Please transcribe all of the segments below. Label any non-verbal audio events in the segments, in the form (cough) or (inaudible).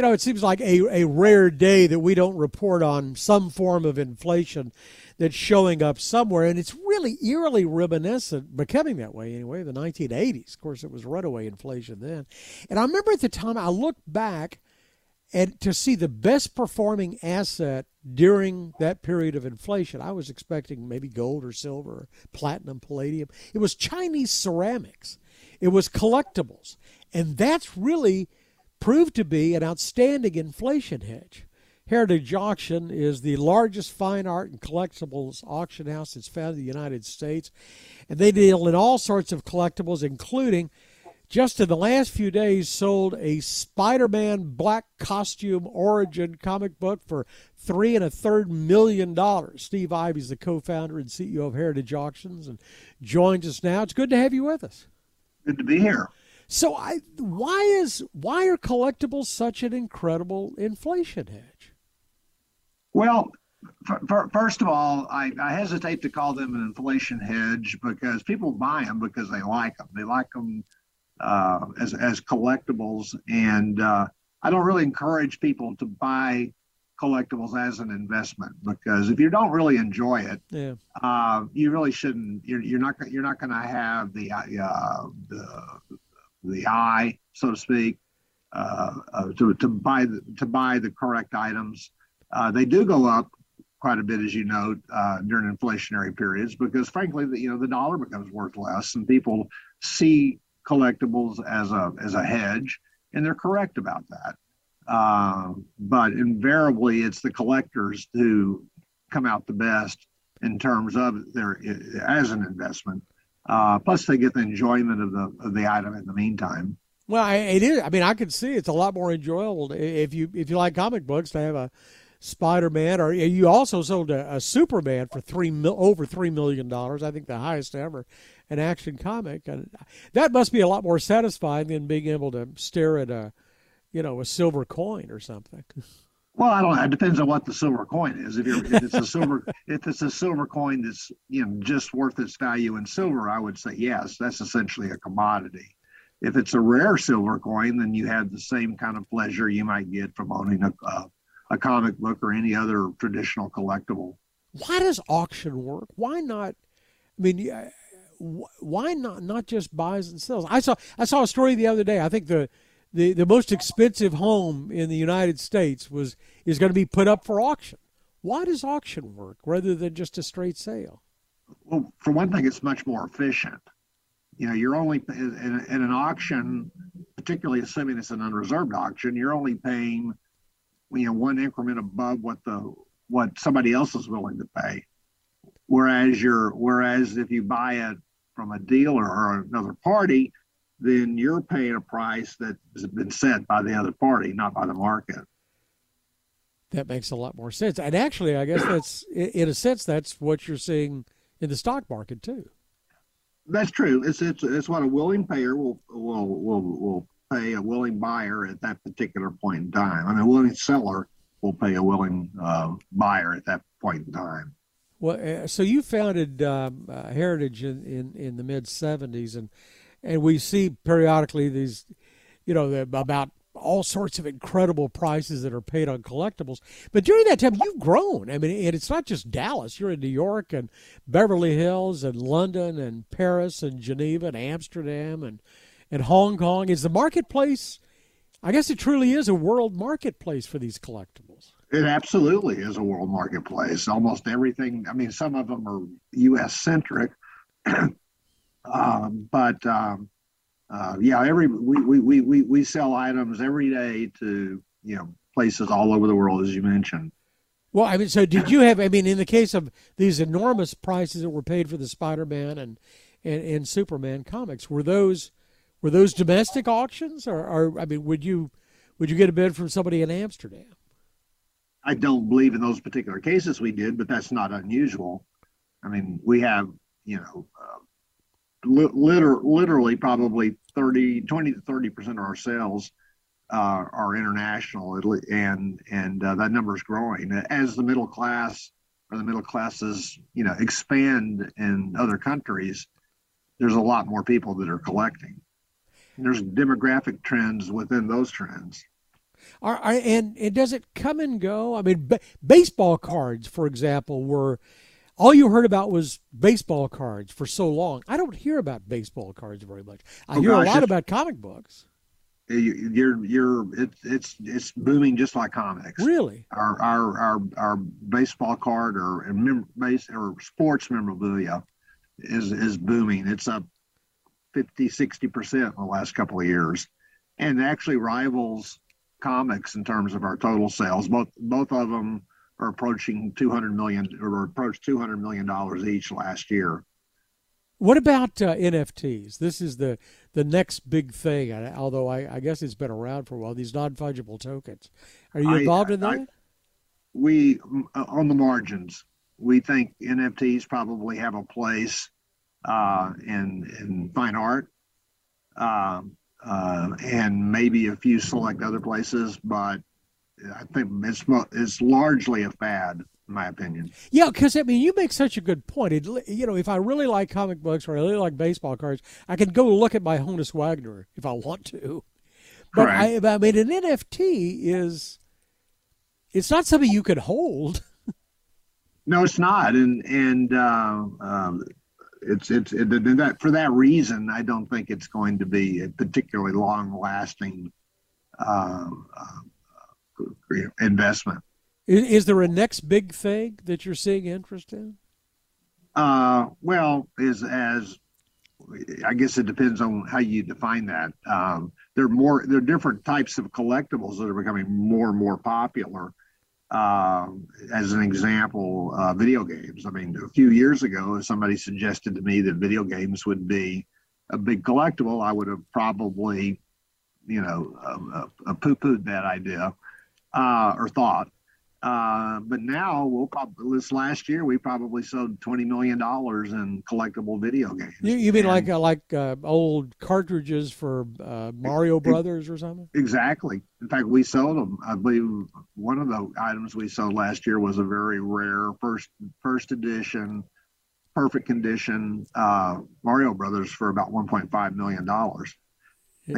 you know, it seems like a, a rare day that we don't report on some form of inflation that's showing up somewhere. And it's really eerily reminiscent, becoming that way anyway, the 1980s. Of course, it was runaway inflation then. And I remember at the time, I looked back and to see the best performing asset during that period of inflation. I was expecting maybe gold or silver, or platinum, palladium. It was Chinese ceramics, it was collectibles. And that's really proved to be an outstanding inflation hedge. Heritage Auction is the largest fine art and collectibles auction house that's found in the United States. And they deal in all sorts of collectibles, including just in the last few days sold a Spider-Man black costume origin comic book for three and a third million dollars. Steve Ivy's the co-founder and CEO of Heritage Auctions and joins us now. It's good to have you with us. Good to be here. So I why is why are collectibles such an incredible inflation hedge? Well, first of all, I, I, hesitate to call them an inflation hedge because people buy them because they like them. They like them uh, as as collectibles, and uh, I don't really encourage people to buy collectibles as an investment because if you don't really enjoy it, yeah. uh, you really shouldn't. You're, you're not you're not going to have the uh, the the eye, so to speak, uh, uh, to to buy the, to buy the correct items. Uh, they do go up quite a bit, as you know, during inflationary periods because, frankly, the, you know the dollar becomes worth less, and people see collectibles as a as a hedge, and they're correct about that. Uh, but invariably, it's the collectors who come out the best in terms of their as an investment. Uh, plus, they get the enjoyment of the of the item in the meantime. Well, it is. I mean, I can see it's a lot more enjoyable if you if you like comic books to have a Spider-Man, or you also sold a, a Superman for three mil, over three million dollars. I think the highest ever an action comic, and that must be a lot more satisfying than being able to stare at a, you know, a silver coin or something. (laughs) Well, I don't know. It depends on what the silver coin is. If, if it's a silver, (laughs) if it's a silver coin that's you know just worth its value in silver, I would say yes. That's essentially a commodity. If it's a rare silver coin, then you have the same kind of pleasure you might get from owning a, a, a comic book or any other traditional collectible. Why does auction work? Why not? I mean, why not not just buys and sells? I saw I saw a story the other day. I think the the, the most expensive home in the United States was is going to be put up for auction. Why does auction work rather than just a straight sale? Well, for one thing, it's much more efficient. You know, you're only in, in an auction, particularly assuming it's an unreserved auction, you're only paying you know one increment above what the what somebody else is willing to pay. Whereas you're whereas if you buy it from a dealer or another party, then you're paying a price that has been set by the other party, not by the market. That makes a lot more sense. And actually, I guess that's, in a sense, that's what you're seeing in the stock market too. That's true. It's it's, it's what a willing payer will will will will pay a willing buyer at that particular point in time. I mean, a willing seller will pay a willing uh, buyer at that point in time. Well, uh, so you founded um, uh, Heritage in, in, in the mid '70s, and and we see periodically these, you know, about all sorts of incredible prices that are paid on collectibles. But during that time, you've grown. I mean, and it's not just Dallas. You're in New York and Beverly Hills and London and Paris and Geneva and Amsterdam and and Hong Kong. Is the marketplace? I guess it truly is a world marketplace for these collectibles. It absolutely is a world marketplace. Almost everything. I mean, some of them are U.S. centric, (clears throat) um, but um, uh, yeah, every we, we, we, we sell items every day to you know places all over the world, as you mentioned. Well, I mean, so did you have? I mean, in the case of these enormous prices that were paid for the Spider-Man and and, and Superman comics, were those were those domestic auctions, or, or I mean, would you would you get a bid from somebody in Amsterdam? I don't believe in those particular cases we did, but that's not unusual. I mean, we have, you know, uh, liter- literally probably 30, 20 to 30% of our sales uh, are international, and and uh, that number is growing as the middle class or the middle classes, you know, expand in other countries. There's a lot more people that are collecting. And there's demographic trends within those trends. Are, are, and, and does it come and go? I mean, b- baseball cards, for example, were all you heard about was baseball cards for so long. I don't hear about baseball cards very much. I oh, hear gosh, a lot about comic books. You're you're it's it's it's booming just like comics. Really, our our our, our baseball card or base or sports memorabilia is is booming. It's up 50, 60 percent in the last couple of years, and actually rivals comics in terms of our total sales. Both both of them are approaching 200 million or approached 200 million dollars each last year. What about uh, NFTs? This is the the next big thing. Although I, I, guess it's been around for a while. These non fungible tokens. Are you involved I, in that? I, we uh, on the margins. We think NFTs probably have a place uh, in in fine art, um, uh, and maybe a few select other places. But I think it's it's largely a fad, in my opinion. Yeah, because I mean, you make such a good point. It, you know, if I really like comic books or I really like baseball cards, I can go look at my Honus Wagner if I want to. But I, I mean, an NFT is it's not something you could hold. (laughs) no, it's not, and and uh, um, it's it's it, that for that reason, I don't think it's going to be a particularly long lasting. Uh, uh, investment. Is, is, there a next big thing that you're seeing interest in? Uh, well, is as I guess it depends on how you define that. Um, there are more there are different types of collectibles that are becoming more and more popular. Uh, as an example, uh, video games. I mean, a few years ago, if somebody suggested to me that video games would be a big collectible. I would have probably, you know, uh, uh poo-pooed that idea uh, or thought. Uh, but now we'll probably this last year we probably sold twenty million dollars in collectible video games. You, you mean and, like uh, like uh, old cartridges for uh, Mario Brothers or something? Exactly. In fact, we sold them. I believe one of the items we sold last year was a very rare first first edition, perfect condition uh, Mario Brothers for about one point five million dollars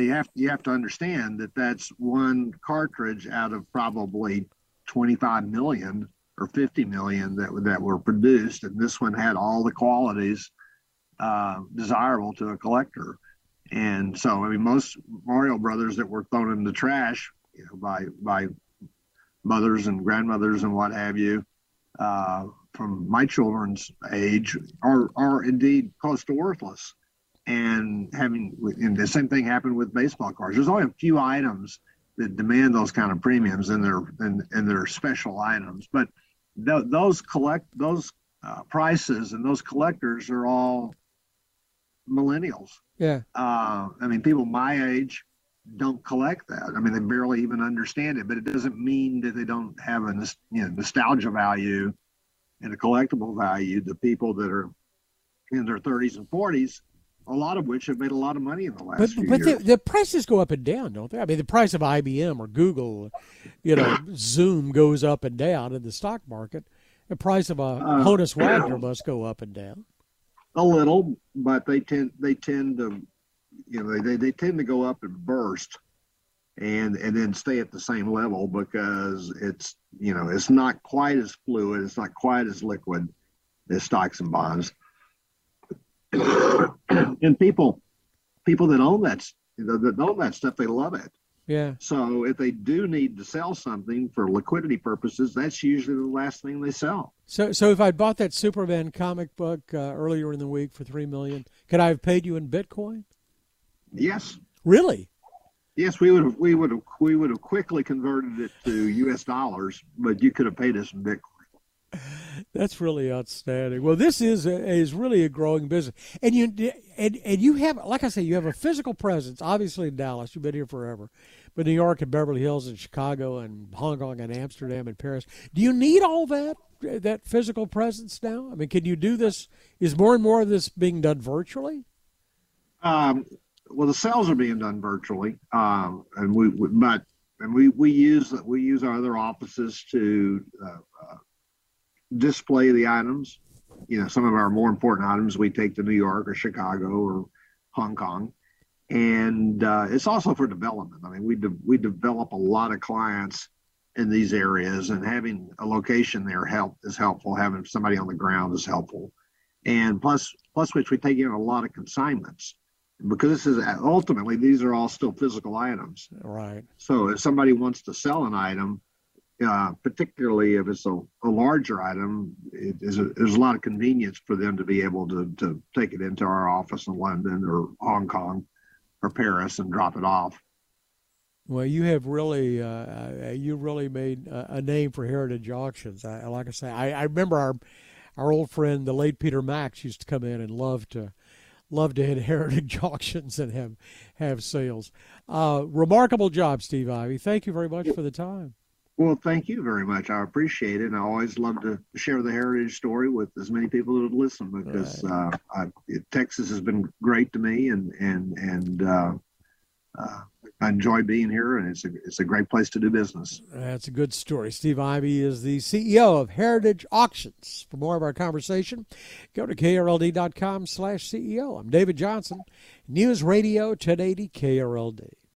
you have you have to understand that that's one cartridge out of probably 25 million or 50 million that that were produced, and this one had all the qualities uh, desirable to a collector. And so, I mean, most Mario Brothers that were thrown in the trash, you know, by by mothers and grandmothers and what have you, uh, from my children's age, are are indeed close to worthless and having and the same thing happened with baseball cards. There's only a few items that demand those kind of premiums, and they're and, and they're special items. But th- those collect those uh, prices and those collectors are all millennials. Yeah. Uh, I mean, people my age don't collect that. I mean, they barely even understand it. But it doesn't mean that they don't have a you know, nostalgia value and a collectible value. The people that are in their 30s and 40s a lot of which have made a lot of money in the last but, few but years. The, the prices go up and down, don't they? I mean, the price of IBM or Google, you know, (coughs) Zoom goes up and down in the stock market. The price of a uh, Honus (coughs) Wagner must go up and down. A little, but they tend they tend to, you know, they, they tend to go up and burst, and and then stay at the same level because it's you know it's not quite as fluid, it's not quite as liquid as stocks and bonds (coughs) and people people that own that that own that stuff they love it. Yeah. So if they do need to sell something for liquidity purposes that's usually the last thing they sell. So so if i bought that superman comic book uh, earlier in the week for three million could i have paid you in bitcoin? Yes. Really? Yes we would have we would have we would have quickly converted it to us dollars but you could have paid us in bitcoin that's really outstanding. Well, this is a, is really a growing business, and you and and you have, like I say, you have a physical presence. Obviously in Dallas, you've been here forever, but New York and Beverly Hills and Chicago and Hong Kong and Amsterdam and Paris. Do you need all that that physical presence now? I mean, can you do this? Is more and more of this being done virtually? Um, well, the sales are being done virtually, um, and we, we but and we we use we use our other offices to uh, uh, display the items. You know, some of our more important items we take to New York or Chicago or Hong Kong, and uh, it's also for development. I mean, we de- we develop a lot of clients in these areas, and having a location there help is helpful. Having somebody on the ground is helpful, and plus plus which we take in a lot of consignments because this is ultimately these are all still physical items. Right. So if somebody wants to sell an item, uh, particularly if it's a, a larger item, it is a, there's a lot of convenience for them to be able to, to take it into our office in London or Hong Kong or Paris and drop it off. Well, you have really, uh, uh you really made a, a, name for heritage auctions. I, like I say, I, I remember our, our old friend, the late Peter Max, used to come in and love to, love to hit (laughs) heritage auctions and have, have sales. Uh, remarkable job, Steve Ivy. Thank you very much for the time. Well, thank you very much. I appreciate it. And I always love to share the heritage story with as many people that would listen because right. uh, I, it, Texas has been great to me, and and and uh, uh, I enjoy being here, and it's a it's a great place to do business. That's a good story. Steve Ivy is the CEO of Heritage Auctions. For more of our conversation, go to krld.com slash CEO. I'm David Johnson, News Radio 1080 KRLD.